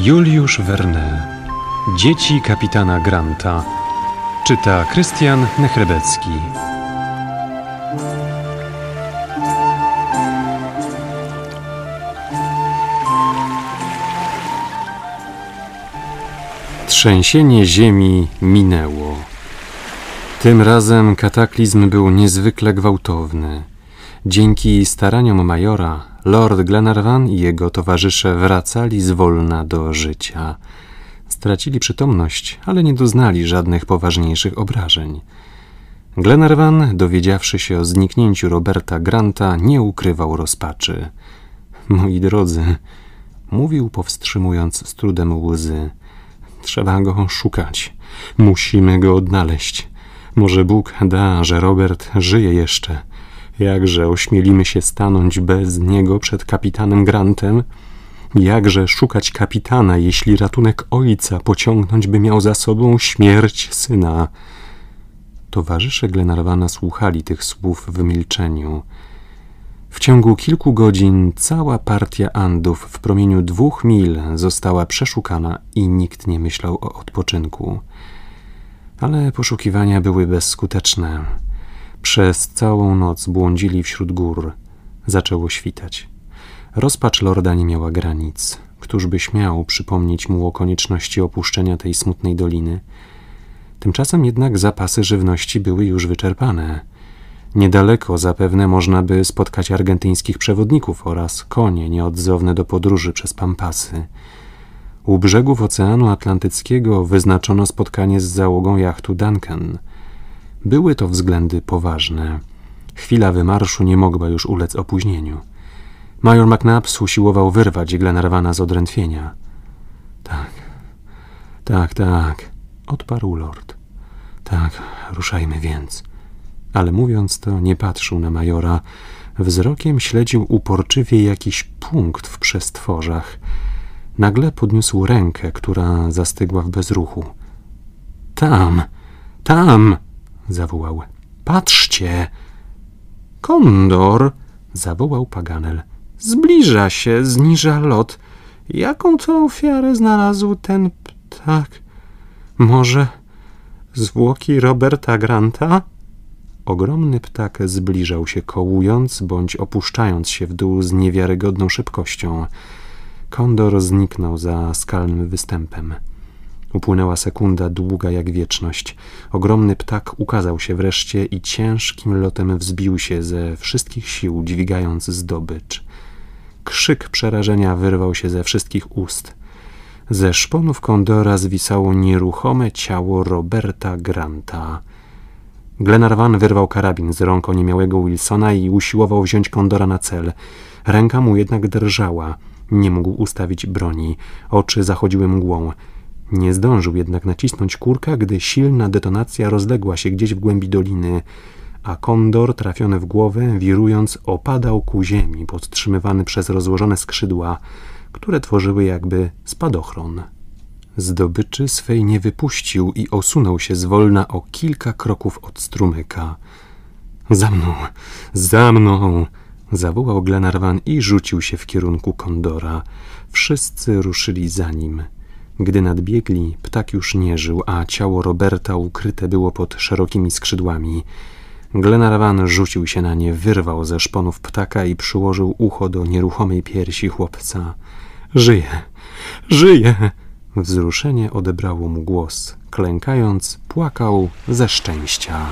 Juliusz Verne Dzieci kapitana Granta Czyta Krystian Nechrebecki Trzęsienie ziemi minęło. Tym razem kataklizm był niezwykle gwałtowny. Dzięki staraniom majora, Lord Glenarvan i jego towarzysze wracali zwolna do życia. Stracili przytomność, ale nie doznali żadnych poważniejszych obrażeń. Glenarvan, dowiedziawszy się o zniknięciu Roberta Granta, nie ukrywał rozpaczy. Moi drodzy, mówił powstrzymując z trudem łzy, trzeba go szukać. Musimy go odnaleźć. Może Bóg da, że Robert żyje jeszcze. Jakże ośmielimy się stanąć bez niego przed kapitanem Grantem? Jakże szukać kapitana, jeśli ratunek ojca pociągnąć by miał za sobą śmierć syna? Towarzysze Glenarwana słuchali tych słów w milczeniu. W ciągu kilku godzin cała partia Andów w promieniu dwóch mil została przeszukana i nikt nie myślał o odpoczynku. Ale poszukiwania były bezskuteczne. Przez całą noc błądzili wśród gór. Zaczęło świtać. Rozpacz lorda nie miała granic. Któż by śmiał przypomnieć mu o konieczności opuszczenia tej smutnej doliny? Tymczasem jednak zapasy żywności były już wyczerpane. Niedaleko zapewne można by spotkać argentyńskich przewodników oraz konie nieodzowne do podróży przez Pampasy. U brzegów Oceanu Atlantyckiego wyznaczono spotkanie z załogą jachtu Duncan – były to względy poważne. Chwila wymarszu nie mogła już ulec opóźnieniu. Major McNabbs usiłował wyrwać Glenarwana z odrętwienia. Tak, tak, tak, odparł lord. Tak, ruszajmy więc. Ale mówiąc to, nie patrzył na majora. Wzrokiem śledził uporczywie jakiś punkt w przestworzach. Nagle podniósł rękę, która zastygła w bezruchu. Tam, tam! Zawołał. Patrzcie! Kondor! zawołał Paganel. Zbliża się, zniża lot. Jaką to ofiarę znalazł ten ptak? Może zwłoki Roberta Granta? Ogromny ptak zbliżał się kołując bądź opuszczając się w dół z niewiarygodną szybkością. Kondor zniknął za skalnym występem. Upłynęła sekunda długa jak wieczność. Ogromny ptak ukazał się wreszcie i ciężkim lotem wzbił się ze wszystkich sił, dźwigając zdobycz. Krzyk przerażenia wyrwał się ze wszystkich ust. Ze szponów kondora zwisało nieruchome ciało Roberta Granta. Glenarvan wyrwał karabin z rąk oniemiałego Wilsona i usiłował wziąć kondora na cel. Ręka mu jednak drżała. Nie mógł ustawić broni. Oczy zachodziły mgłą. Nie zdążył jednak nacisnąć kurka, gdy silna detonacja rozległa się gdzieś w głębi doliny, a kondor, trafiony w głowę, wirując, opadał ku ziemi, podtrzymywany przez rozłożone skrzydła, które tworzyły jakby spadochron. Zdobyczy swej nie wypuścił i osunął się zwolna o kilka kroków od strumyka. Za mną, za mną! zawołał Glenarvan i rzucił się w kierunku kondora. Wszyscy ruszyli za nim. Gdy nadbiegli, ptak już nie żył, a ciało Roberta ukryte było pod szerokimi skrzydłami. Glenarvan rzucił się na nie, wyrwał ze szponów ptaka i przyłożył ucho do nieruchomej piersi chłopca. Żyje! Żyje! Wzruszenie odebrało mu głos. Klękając, płakał ze szczęścia.